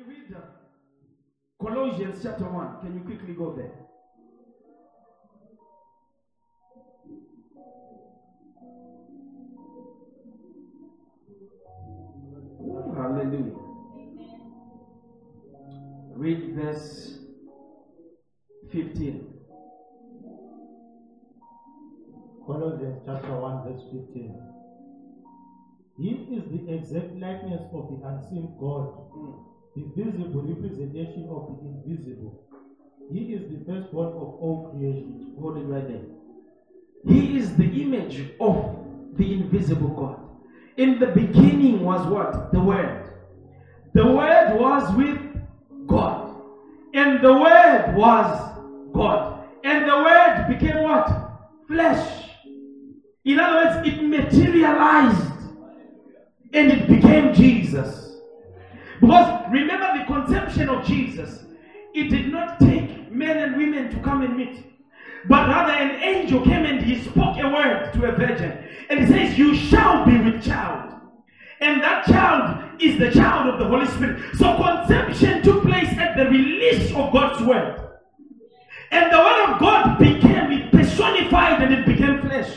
you read uh, Colossians chapter 1, can you quickly go there? Hallelujah. Read verse 15. Colossians chapter 1, verse 15. He is the exact likeness of the unseen God, the visible representation of the invisible. He is the first firstborn of all creation. Hold it right there. He is the image of the invisible God. In the beginning was what? The Word. The Word was with God. And the Word was God. And the Word became what? Flesh. In other words, it materialized and it became Jesus. Because remember the conception of Jesus, it did not take men and women to come and meet. But rather, an angel came and he spoke a word to a virgin. And he says, You shall be with child. And that child is the child of the Holy Spirit. So conception took place at the release of God's word. And the word of God became, it personified and it became flesh.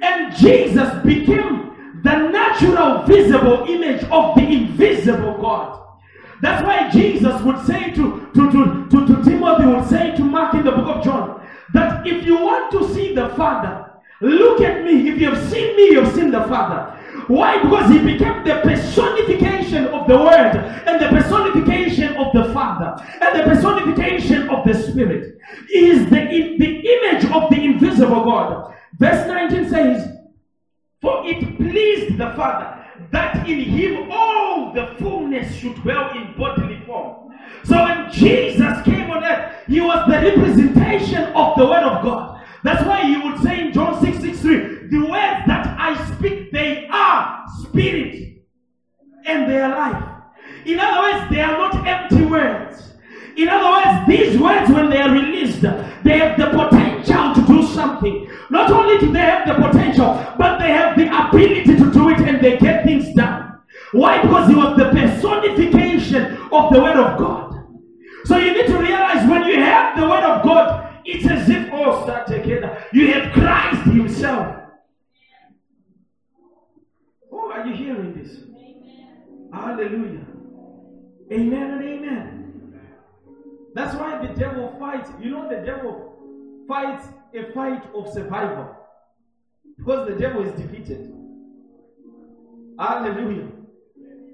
And Jesus became the natural, visible image of the invisible God. That's why Jesus would say to, to, to, to, to Timothy, would say to Mark in the book of John, that if you want to see the Father, look at me. If you have seen me, you have seen the Father. Why? Because he became the personification of the Word, and the personification of the Father, and the personification of the Spirit. He is the, the image of the invisible God. Verse 19 says, For it pleased the Father that in him all the fullness should dwell in bodily form. So when Jesus came on earth, he was the representation of the Word of God. That's why he would say in John 6 6 3, The words that I speak, they are spirit and they are life. In other words, they are not empty words. In other words, these words, when they are released, they have the potential to do something. Not only do they have the potential, but they have the ability to do it and they get things done. Why? Because he was the personification of the Word of God. So you need to realize when you have the Word of God, it's as if all start together. You have Christ Himself. Oh, are you hearing this? Hallelujah. Amen and amen. That's why the devil fights. You know, the devil fights a fight of survival because the devil is defeated. Hallelujah.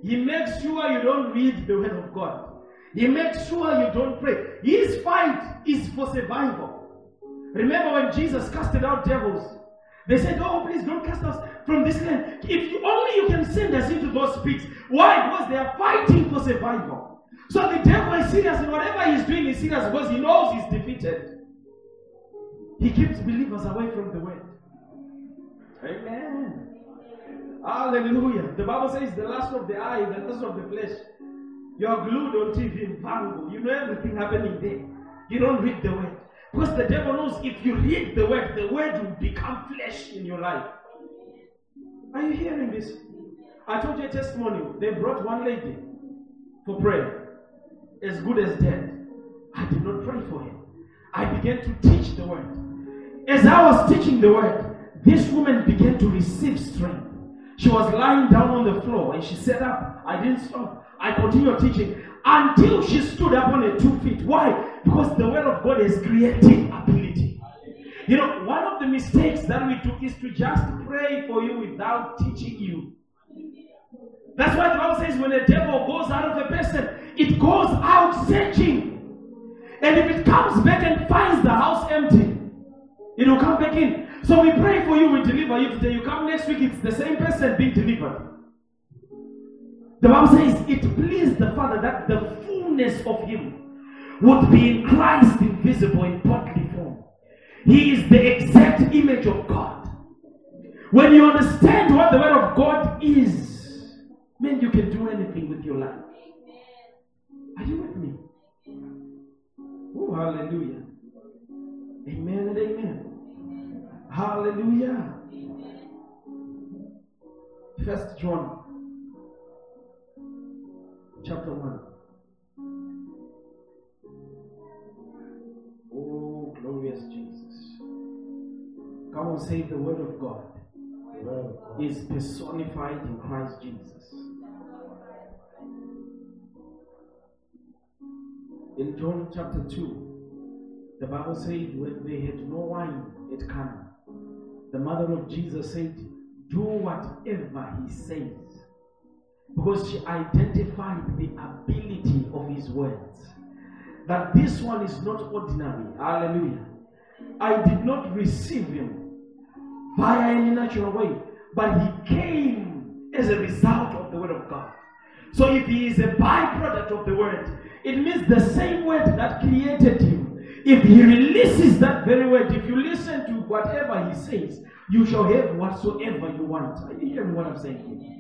He makes sure you don't read the word of God. He makes sure you don't pray. His fight is for survival. Remember when Jesus casted out devils? They said, Oh, please don't cast us from this land. If you, only you can send us into those pits. Why? Because they are fighting for survival. So the devil is serious, and whatever he's doing is serious because he knows he's defeated. He keeps believers away from the word. Amen. Hallelujah. The Bible says the lust of the eye, the lust of the flesh. You are glued on TV in Vango. You know everything happening there. You don't read the word. Because the devil knows if you read the word, the word will become flesh in your life. Are you hearing this? I told you a testimony. They brought one lady for prayer, as good as dead. I did not pray for him. I began to teach the word. As I was teaching the word, this woman began to receive strength. She was lying down on the floor and she sat up. Ah, I didn't stop. I continued teaching until she stood up on her two feet. Why? Because the word of God is creative ability. You know, one of the mistakes that we do is to just pray for you without teaching you. That's why the Bible says when a devil goes out of a person, it goes out searching. And if it comes back and finds the house empty, it will come back in. So we pray for you, we deliver you today. You come next week, it's the same person being delivered. The Bible says it pleased the Father that the fullness of Him would be in Christ invisible in bodily form. He is the exact image of God. When you understand what the Word of God is, man, you can do anything with your life. Are you with me? Oh, hallelujah. Amen and amen. Hallelujah. First John chapter 1. Oh, glorious Jesus. Come and say the word of God is personified in Christ Jesus. In John chapter 2, the Bible said when they had no wine it came." The mother of Jesus said, Do whatever he says. Because she identified the ability of his words. That this one is not ordinary. Hallelujah. I did not receive him via any natural way, but he came as a result of the word of God. So if he is a byproduct of the word, it means the same word that created him. If he releases that very word, if you listen to whatever he says, you shall have whatsoever you want. Are you hearing what I'm saying?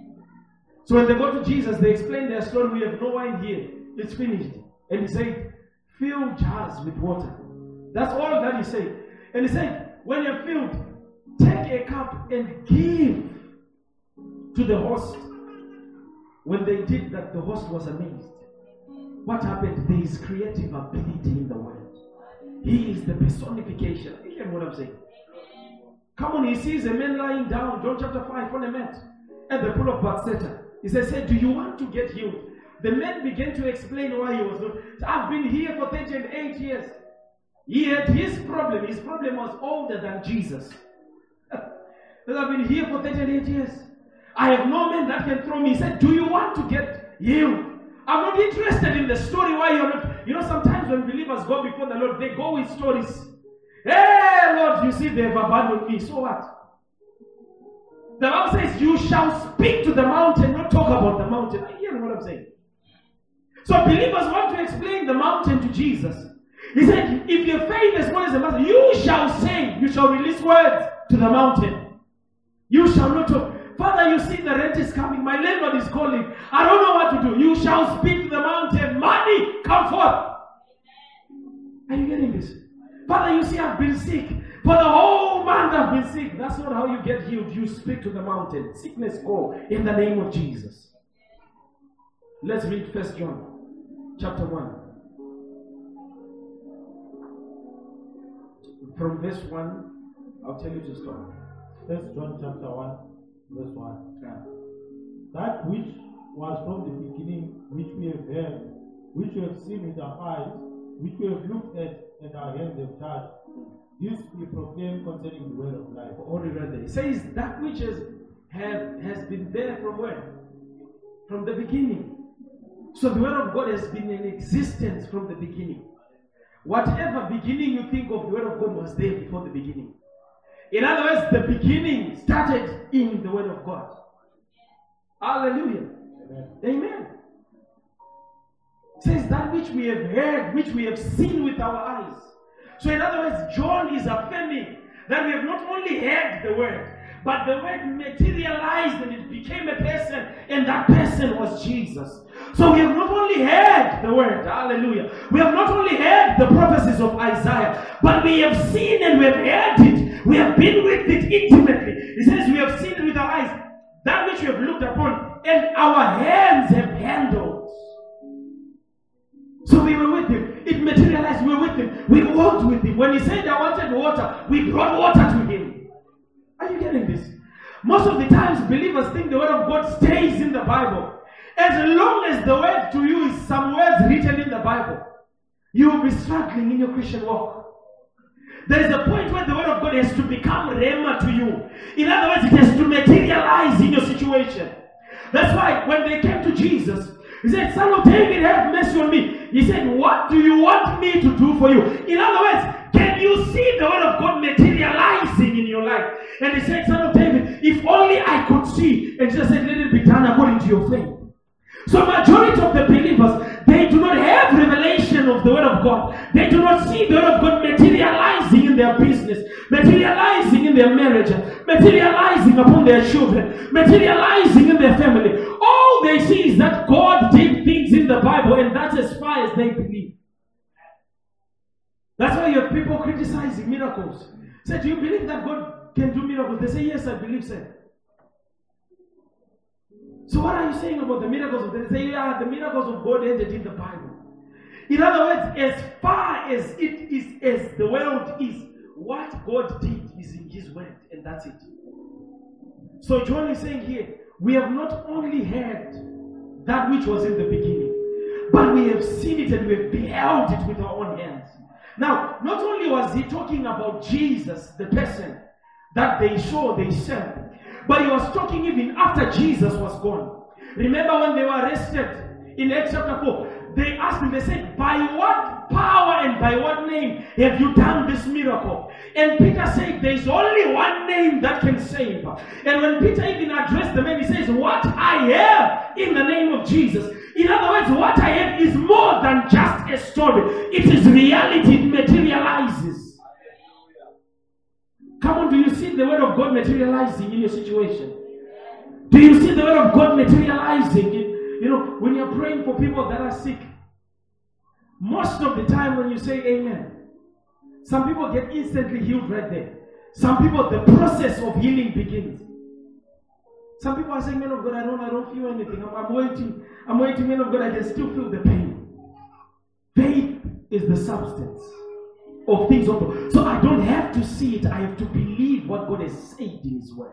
So when they go to Jesus, they explain their story. We have no wine here. It's finished. And he said, fill jars with water. That's all that he said. And he said, when you're filled, take a cup and give to the host. When they did that, the host was amazed. What happened? There is creative ability in the word. He is the personification. You hear what I'm saying? Come on, he sees a man lying down, John chapter 5, on a mat at the pool of Bethesda. He says, say, Do you want to get healed? The man began to explain why he was not. I've been here for 38 years. He had his problem. His problem was older than Jesus. I've been here for 38 years. I have no man that can throw me. He said, Do you want to get healed? I'm not interested in the story why you're not. You know, sometimes when believers go before the Lord, they go with stories. Hey, Lord, you see, they've abandoned me. So what? The Bible says, You shall speak to the mountain, not talk about the mountain. Are you hearing what I'm saying? So believers want to explain the mountain to Jesus. He said, If your faith is small as a mountain, you shall say, you shall release words to the mountain. You shall not talk. Father, you see the rent is coming. My landlord is calling. I don't know what to do. You shall speak to the mountain. Money, come forth. Are you getting this? Father, you see, I've been sick. For the whole month I've been sick. That's not how you get healed. You speak to the mountain. Sickness go in the name of Jesus. Let's read First John chapter 1. From verse 1, I'll tell you to stop. First John chapter 1, verse 1. Yeah. That which was from the beginning, which we have heard, which we have seen with our eyes, which we have looked at, and our hands have touched, this we proclaim concerning the word of life. Already read there. It says that which has, have, has been there from where? From the beginning. So the word of God has been in existence from the beginning. Whatever beginning you think of, the word of God was there before the beginning. In other words, the beginning started in the word of God. Hallelujah. Amen. Amen. Says that which we have heard, which we have seen with our eyes. So, in other words, John is affirming that we have not only heard the word, but the word materialized and it became a person, and that person was Jesus. So, we have not only heard the word, hallelujah. We have not only heard the prophecies of Isaiah, but we have seen and we have heard it. We have been with it intimately. He says we have seen it with our eyes, that which we have looked upon, and our hands have handled. We were with him. It materialized. We were with him. We walked with him. When he said, I wanted water, we brought water to him. Are you getting this? Most of the times, believers think the word of God stays in the Bible. As long as the word to you is some words written in the Bible, you will be struggling in your Christian walk. There is a point where the word of God has to become rhema to you. In other words, it has to materialize in your situation. That's why when they came to Jesus, he said, Son of David, have mercy on me. He said, What do you want me to do for you? In other words, can you see the word of God materializing in your life? And he said, Son of David, if only I could see. And Jesus said, Let it be done according to your faith. So majority of the believers, they do not have revelation of the word of God. They do not see the word of God materializing in their business, materializing in their marriage, materializing upon their children, materializing in their family. All they see is that God did things in the Bible, and that's as far as they believe. That's why you have people criticizing miracles. Say, do you believe that God can do miracles? They say, yes, I believe so. So what are you saying about the miracles of God? They say, yeah, the miracles of God ended in the Bible. In other words, as far as it is, as the world is, what God did is in his word, and that's it. So John is saying here, we have not only heard that which was in the beginning, but we have seen it and we have beheld it with our own hands. Now, not only was he talking about Jesus, the person that they saw, they served, but he was talking even after Jesus was gone. Remember when they were arrested in Acts chapter 4? They asked him, they said, By what power and by what name have you done this miracle? And Peter said, There's only one name that can save. And when Peter even addressed the man, he says, What I have in the name of Jesus. In other words, what I have is more than just a story, it is reality, it materializes. Come on, do you see the word of God materializing in your situation? Do you see the word of God materializing? In, you know, when you're praying for people that are sick, most of the time when you say amen, some people get instantly healed right there. Some people, the process of healing begins. Some people are saying, man of God, I don't, I don't feel anything. I'm, I'm waiting. I'm waiting, man of God, I can still feel the pain. Faith is the substance of things. So I don't have to see it. I have to believe what God has said in His Word.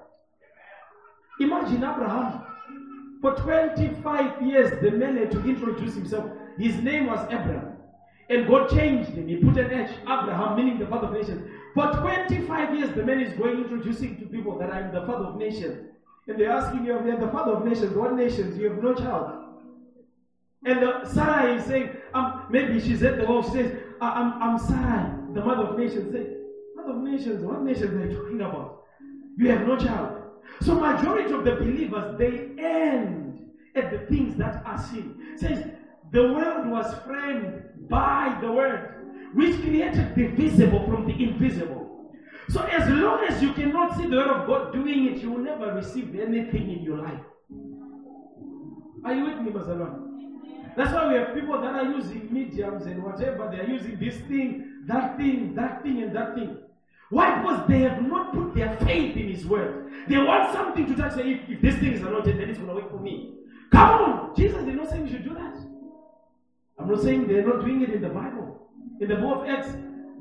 Imagine Abraham. For 25 years, the man had to introduce himself. His name was Abraham. And God changed him. He put an H, Abraham, meaning the father of nations. For 25 years, the man is going introducing to people that I'm the father of nations. And they're asking you, you're the father of nations. What nations? You have no child. And uh, the, Sarah is saying, um, maybe she's at the wall. She says, uh, um, um, I'm, I'm Sarah, the mother of nations. Say, mother of nations, what nations are you talking about? You have no child. So majority of the believers, they end at the things that are seen. It says, the world was framed by the word, which created the visible from the invisible. So as long as you cannot see the word of God doing it, you will never receive anything in your life. Are you with me, Barcelona? That's why we have people that are using mediums and whatever. They are using this thing, that thing, that thing, and that thing. Why? Because they have not put their faith in His word. They want something to touch. Say, if, if this thing is anointed, then it's going to work for me. Come on! Jesus did not say we should do that. I'm not saying they're not doing it in the Bible. In the book of Acts,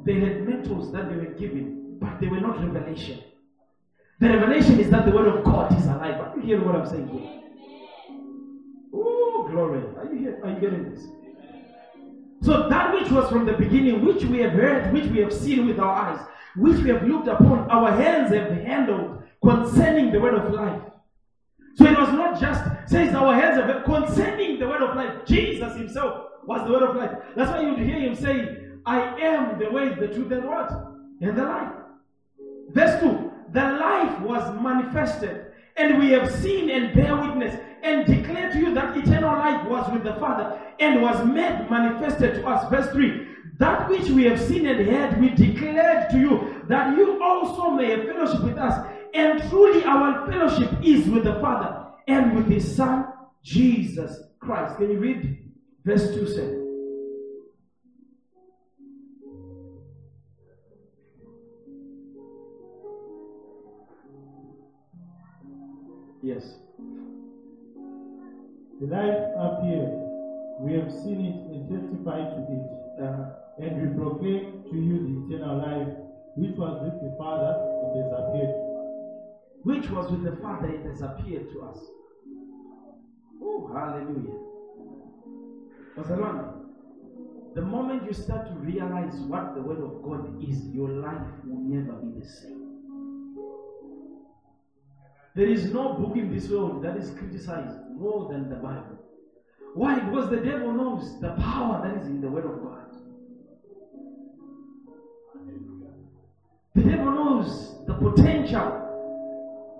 they had mentors that they were given, but they were not revelation. The revelation is that the word of God is alive. Are you hearing what I'm saying here? Oh, glory. Are you here? Are you getting this? So that which was from the beginning, which we have heard, which we have seen with our eyes, which we have looked upon, our hands have handled concerning the word of life. So it was not just says our hands have concerning the word of life. Jesus himself was the word of life. That's why you hear him say, I am the way, the truth, and what? And the life. Verse 2 The life was manifested, and we have seen and bear witness, and declare to you that eternal life was with the Father, and was made manifested to us. Verse 3 That which we have seen and heard, we declared to you, that you also may have fellowship with us. And truly, our fellowship is with the Father and with His Son, Jesus Christ. Can you read verse 2 say? Yes. The life appeared. We have seen it and testified to it. Uh-huh. And we proclaim to you the eternal life, which was with the Father and has appeared. Which was with the Father, it has appeared to us. Oh, hallelujah. Barcelona, the moment you start to realize what the Word of God is, your life will never be the same. There is no book in this world that is criticized more than the Bible. Why? Because the devil knows the power that is in the Word of God. The potential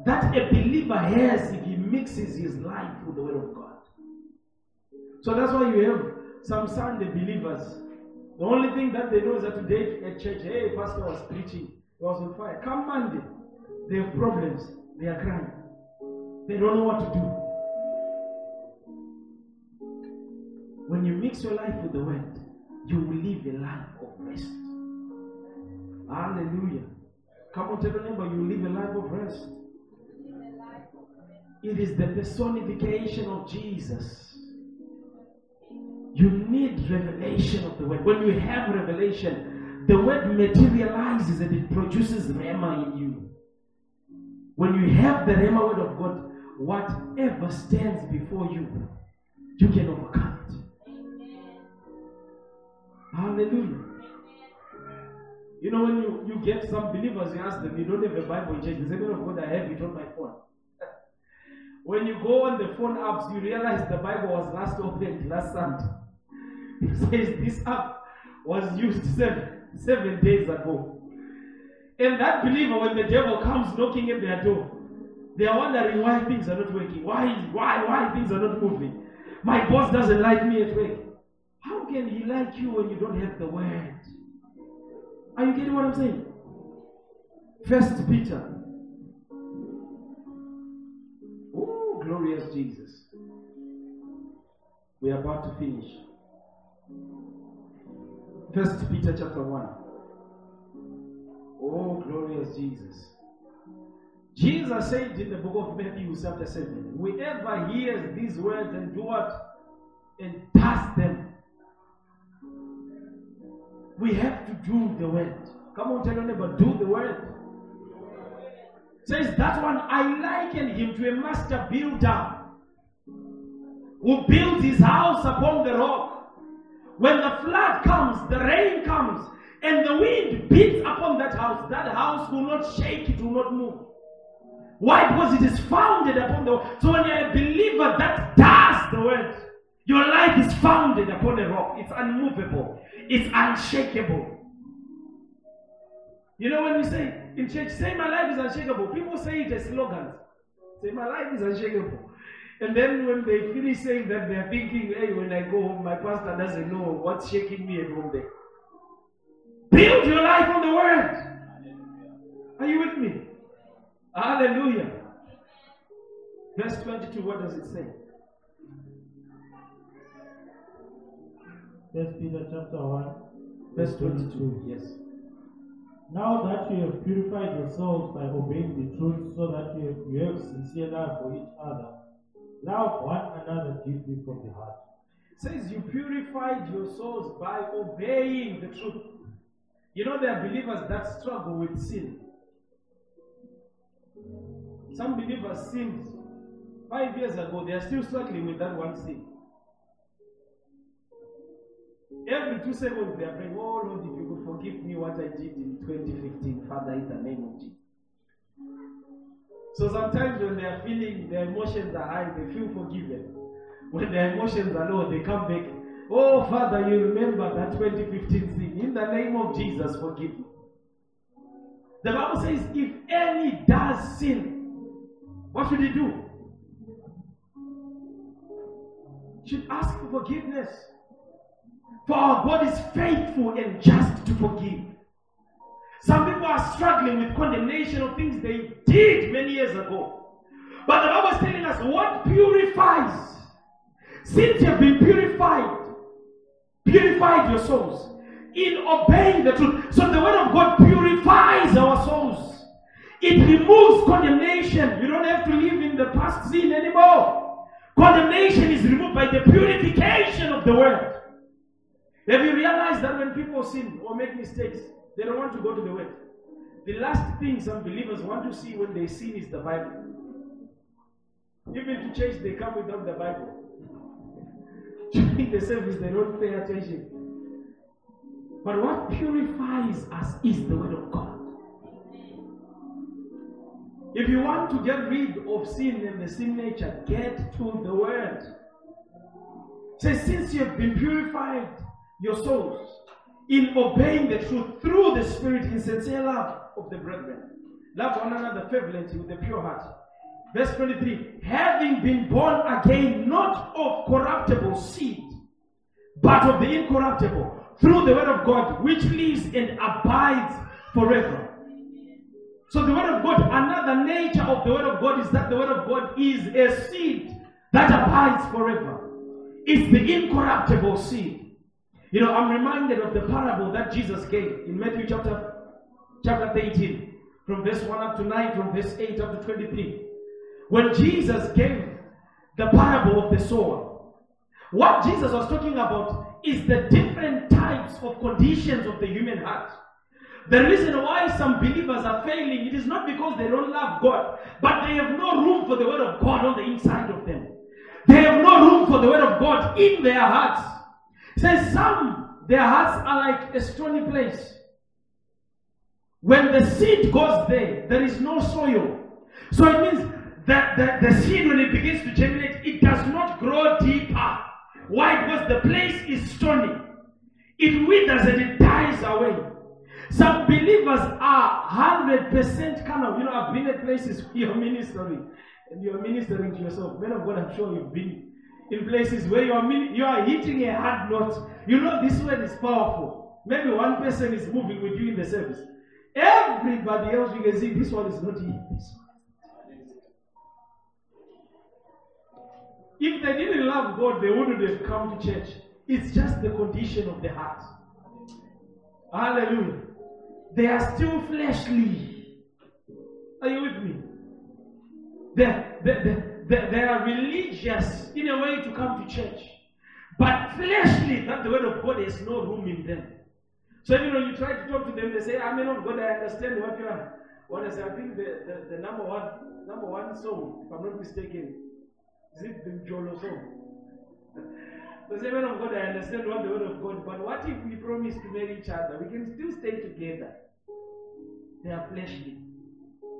that a believer has if he mixes his life with the Word of God. So that's why you have some Sunday believers. The only thing that they know is that today at church, hey, pastor was preaching, he was on fire. Come Monday, they have problems. They are crying. They don't know what to do. When you mix your life with the word, you will live a life of rest. Hallelujah. Come on, tell your neighbor, you live a life of rest. It is the personification of Jesus. You need revelation of the word. When you have revelation, the word materializes and it produces rhema in you. When you have the rhema word of God, whatever stands before you, you can overcome it. Hallelujah. You know, when you, you get some believers, you ask them, you don't have a Bible in church. They say, of God, I have it on my phone. when you go on the phone apps, you realize the Bible was last opened last Sunday. It says this app was used seven, seven days ago. And that believer, when the devil comes knocking at their door, they are wondering why things are not working. Why, why, why things are not moving. My boss doesn't like me at work. How can he like you when you don't have the word? Are you getting what I'm saying? First Peter. Oh, glorious Jesus. We are about to finish. First Peter chapter 1. Oh, glorious Jesus. Jesus said in the book of Matthew, chapter 7, Whoever hears these words and do what? And pass them. We have to do the word. Come on, tell your neighbor, do the word. Says that one, I liken him to a master builder who builds his house upon the rock. When the flood comes, the rain comes, and the wind beats upon that house, that house will not shake, it will not move. Why? Because it is founded upon the word. So when you're a believer that does the word, your life is founded upon a rock. It's unmovable. It's unshakable. You know when we say in church, say my life is unshakable. People say it as slogans. Say my life is unshakable. And then when they finish saying that, they're thinking, hey, when I go home, my pastor doesn't know what's shaking me at home there. Build your life on the word. Are you with me? Hallelujah. Verse 22, what does it say? First Peter chapter 1, Verse 22, yes. Now that you have purified yourselves by obeying the truth, so that you have, you have sincere love for each other, love one another deeply from the heart. says you purified your souls by obeying the truth. You know, there are believers that struggle with sin. Some believers sinned five years ago, they are still struggling with that one sin. Every two seconds, they are praying, Oh Lord, if you could forgive me what I did in 2015, Father, in the name of Jesus. So sometimes when they are feeling their emotions are high, they feel forgiven. When their emotions are low, they come back. Oh, Father, you remember that 2015 sin. In the name of Jesus, forgive me. The Bible says, if any does sin, what should he do? Should ask for forgiveness. For our God is faithful and just to forgive. Some people are struggling with condemnation of things they did many years ago. But the Bible is telling us what purifies. Since you have been purified, purified your souls in obeying the truth. So the word of God purifies our souls. It removes condemnation. You don't have to live in the past sin anymore. Condemnation is removed by the purification of the word. Have you realized that when people sin or make mistakes, they don't want to go to the word? The last thing some believers want to see when they sin is the Bible. Even to church, they come without the Bible. During the service, they don't pay attention. But what purifies us is the Word of God. If you want to get rid of sin and the sin nature, get to the Word. Say, since you have been purified, your souls, in obeying the truth through the Spirit in sincere love of the brethren. Love one another fervently with a pure heart. Verse 23 Having been born again, not of corruptible seed, but of the incorruptible, through the word of God, which lives and abides forever. So, the word of God, another nature of the word of God is that the word of God is a seed that abides forever. It's the incorruptible seed. You know, I'm reminded of the parable that Jesus gave in Matthew chapter, chapter 18, from verse 1 up to 9, from verse 8 up to 23. When Jesus gave the parable of the sower, What Jesus was talking about is the different types of conditions of the human heart. The reason why some believers are failing, it is not because they don't love God, but they have no room for the word of God on the inside of them. They have no room for the word of God in their hearts. Says some, their hearts are like a stony place. When the seed goes there, there is no soil. So it means that the, the seed, when it begins to germinate, it does not grow deeper. Why? Because the place is stony. It withers and it dies away. Some believers are 100% kind of, you know, I've been at places where you're ministering and you're ministering to yourself. Men of God, I'm sure you've been in places where you are, you are hitting a hard note. You know, this word is powerful. Maybe one person is moving with you in the service. Everybody else, you can see this one is not here. If they didn't love God, they wouldn't have come to church. It's just the condition of the heart. Hallelujah. They are still fleshly. Are you with me? They, they, they, they, are religious in a way to come to church. But fleshly, that the word of God has no room in them. So even when you try to talk to them, they say, I may not God, I understand what you are. What I I think the, the, the number one number one song, if I'm not mistaken, is it the Jolo song? The say, man of God, I understand what the word of God, but what if we promise to marry each other? We can still stay together. They are fleshly.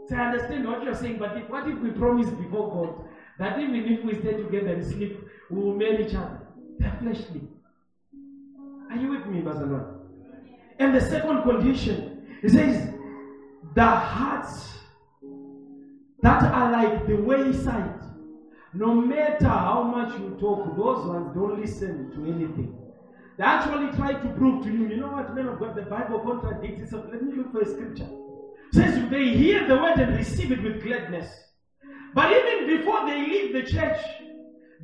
So I understand what you're saying, but if, what if we promise before God that even if we stay together and sleep, we will marry each other? They are fleshly. Are you with me, Barcelona? And the second condition, it says, the hearts that are like the wayside no matter how much you talk, those ones don't listen to anything. They actually try to prove to you, you know what, men of God, the Bible contradicts itself. Let me look for a scripture. It says they hear the word and receive it with gladness. But even before they leave the church,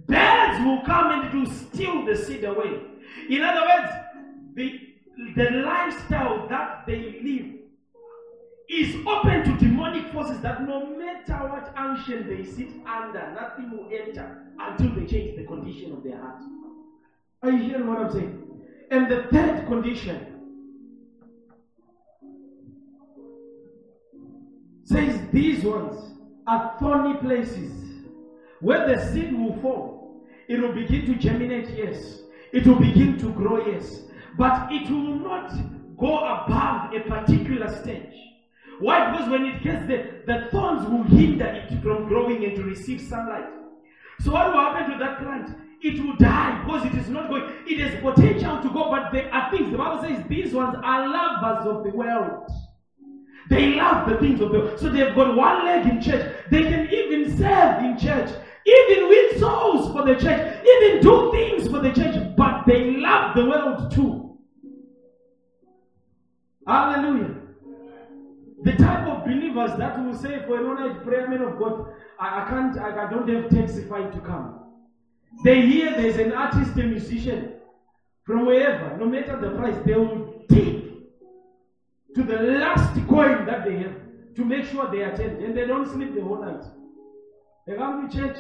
birds will come and to steal the seed away. In other words, the, the lifestyle that they live is open to demonic forces that no matter what unction they sit under, nothing will enter until they change the condition of their heart. Are you hearing what I'm saying? And the third condition says these ones are thorny places where the seed will fall. It will begin to germinate, yes. It will begin to grow, yes. But it will not go above a particular stage. Why? Because when it gets there, the thorns will hinder it from growing and to receive sunlight. So what will happen to that plant? It will die because it is not going. It has potential to go, but there are things. The Bible says these ones are lovers of the world. They love the things of the. So they've got one leg in church. They can even serve in church, even win souls for the church, even do things for the church, but they love the world too. Hallelujah. The type of believers that will say for an honest prayer man of God, I, I can't, I, I don't have Taxify to come. They hear there's an artist, a musician, from wherever, no matter the price, they will take to the last coin that they have to make sure they attend. And they don't sleep the whole night. They come to church,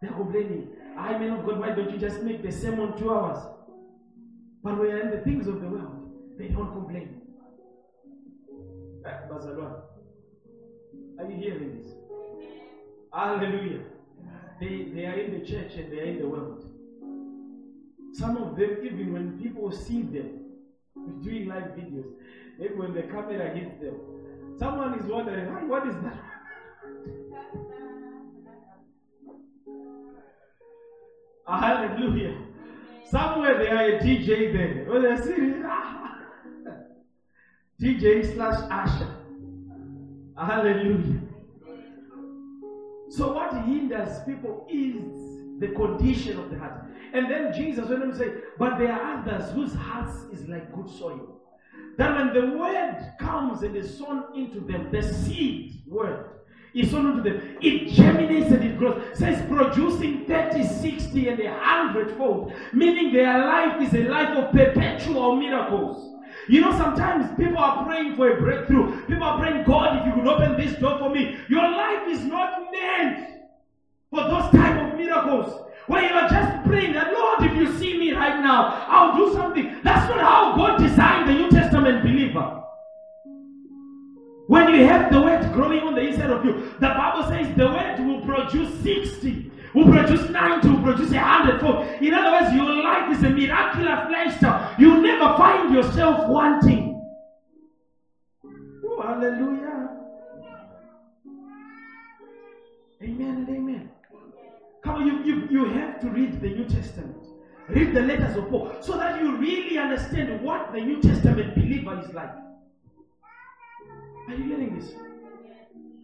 they're complaining. I man of God, why don't you just make the sermon two hours? But when in the things of the world, they don't complain. Ah, Barcelona. Are you hearing this? Hallelujah. They, they are in the church and they are in the world. Some of them, even when people see them doing live videos, maybe when the camera hits them, someone is wondering, what is that? Hallelujah. Somewhere they are a DJ there. When they're sitting, DJ slash Asher. Hallelujah. So what hinders people is the condition of the heart. And then Jesus went on say, but there are others whose hearts is like good soil. That when the word comes and is sown into them, the seed word is sown into them, it germinates and it grows. Says producing 30, 60, and a hundredfold. Meaning their life is a life of perpetual miracles. You know, sometimes people are praying for a breakthrough. People are praying, God, if you could open this door for me. Your life is not meant for those type of miracles. Where you are just praying that, Lord, if you see me right now. I'll do something. That's not how God designed the believer. When you have the word growing on the inside of you, the Bible says the word will produce 60, will produce 90, will produce 100 fold. In other words, your life is a miraculous lifestyle. You never find yourself wanting. Oh, hallelujah. Amen and amen. Come on, you, you, you have to read the New Testament. Read the letters of Paul so that you really understand what the New Testament believer is like. Are you getting this?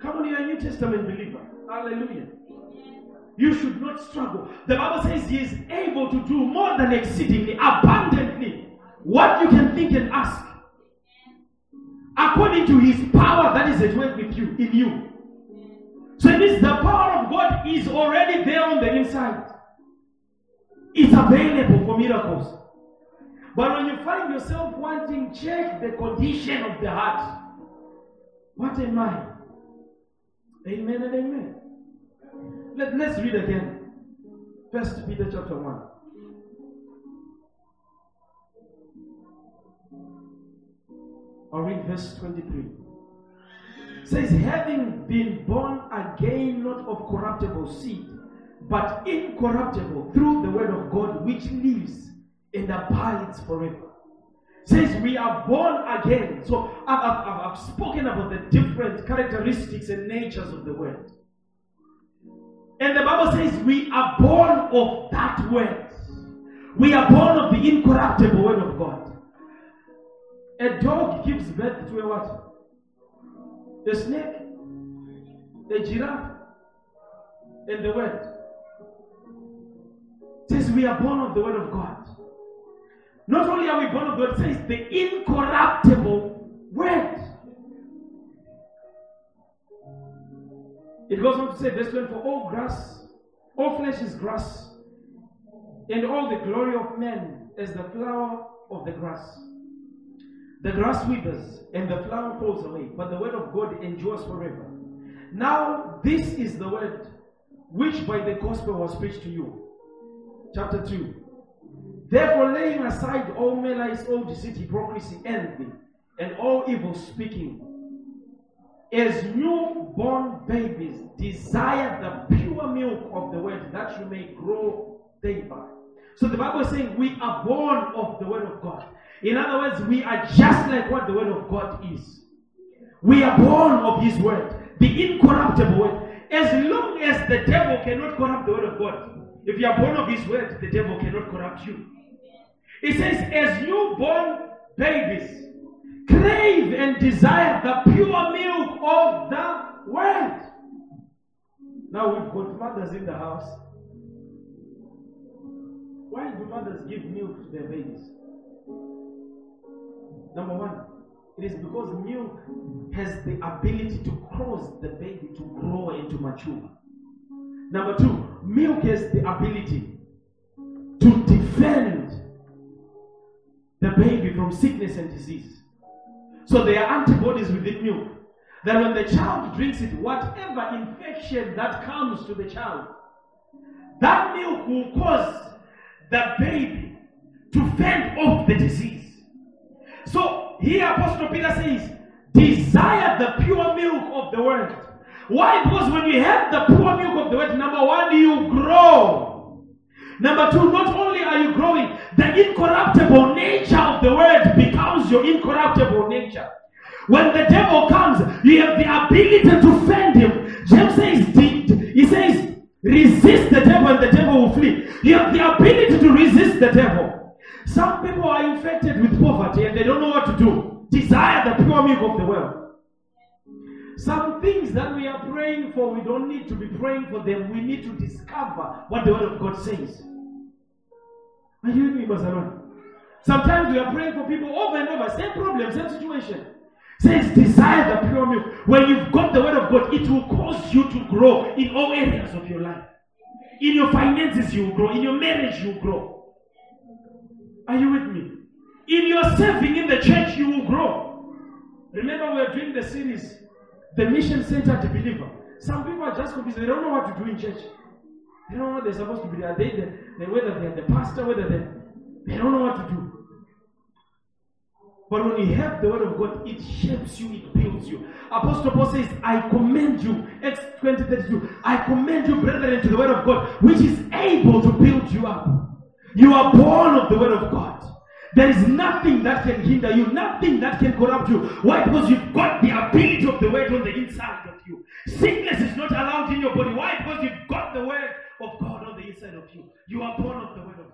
Come on, you're a New Testament believer. Hallelujah. You should not struggle. The Bible says he is able to do more than exceedingly, abundantly, what you can think and ask. According to his power that is at work with you, in you. So it means the power of God is already there on the inside. It's available for miracles. But when you find yourself wanting, check the condition of the heart. What am I? Amen and amen. Let, let's read again. First Peter chapter 1. I'll read verse 23. It says, having been born again, not of corruptible seed, but incorruptible through the word of God, which lives and abides forever. Says we are born again. So I've, I've, I've spoken about the different characteristics and natures of the word. And the Bible says we are born of that word. We are born of the incorruptible word of God. A dog gives birth to a what? A snake, a giraffe, and the word. It says we are born of the word of God. Not only are we born of God, says the incorruptible word. It goes on to say, verse 12, for all grass, all flesh is grass, and all the glory of men is the flower of the grass. The grass withers and the flower falls away, but the word of God endures forever. Now, this is the word which by the gospel was preached to you. Chapter 2. Therefore, laying aside all malice, all deceit, hypocrisy, envy, and all evil speaking, as newborn babies, desire the pure milk of the word that you may grow thereby. So the Bible is saying we are born of the word of God. In other words, we are just like what the word of God is. We are born of his word, the incorruptible word. As long as the devil cannot corrupt the word of God, if you are born of his word, the devil cannot corrupt you. It says, as newborn babies, crave and desire the pure milk of the word. Now we've got mothers in the house. Why do mothers give milk to their babies? Number one, it is because milk has the ability to cause the baby to grow and to mature. Number two, milk has the ability to defend the baby from sickness and disease. So there are antibodies within milk that when the child drinks it, whatever infection that comes to the child, that milk will cause the baby to fend off the disease. So here Apostle Peter says, desire the pure milk of the word. Why? Because when you have the pure milk of the word, number one, you grow. Number two, not only are you growing, the incorruptible nature of the word becomes your incorruptible nature. When the devil comes, you have the ability to fend him. James says, he says, resist the devil and the devil will flee. You have the ability to resist the devil. Some people are infected with poverty and they don't know what to do. Desire the pure milk of the world. Some things that we are praying for, we don't need to be praying for them. We need to discover what the Word of God says. Are you with me, Bazaron? Sometimes we are praying for people over and over, same problem, same situation. Says desire the pure milk. When you've got the word of God, it will cause you to grow in all areas of your life. In your finances, you will grow. In your marriage, you will grow. Are you with me? In your serving in the church, you will grow. Remember, we are doing the series, The Mission center Centered Believer. Some people are just confused. They don't know what to do in church. They don't know what they're supposed to be. Are they the, then whether they're the pastor, whether they they don't know what to do. But when you have the word of God, it shapes you, it builds you. Apostle Paul says, I commend you, Acts 20 32, I commend you, brethren, to the word of God, which is able to build you up. You are born of the word of God. There is nothing that can hinder you, nothing that can corrupt you. Why? Because you've got the ability of the word on the inside of you. Sickness is not allowed in your body. Why? Because you've got the word of God on the inside of you. You are born of the word of God.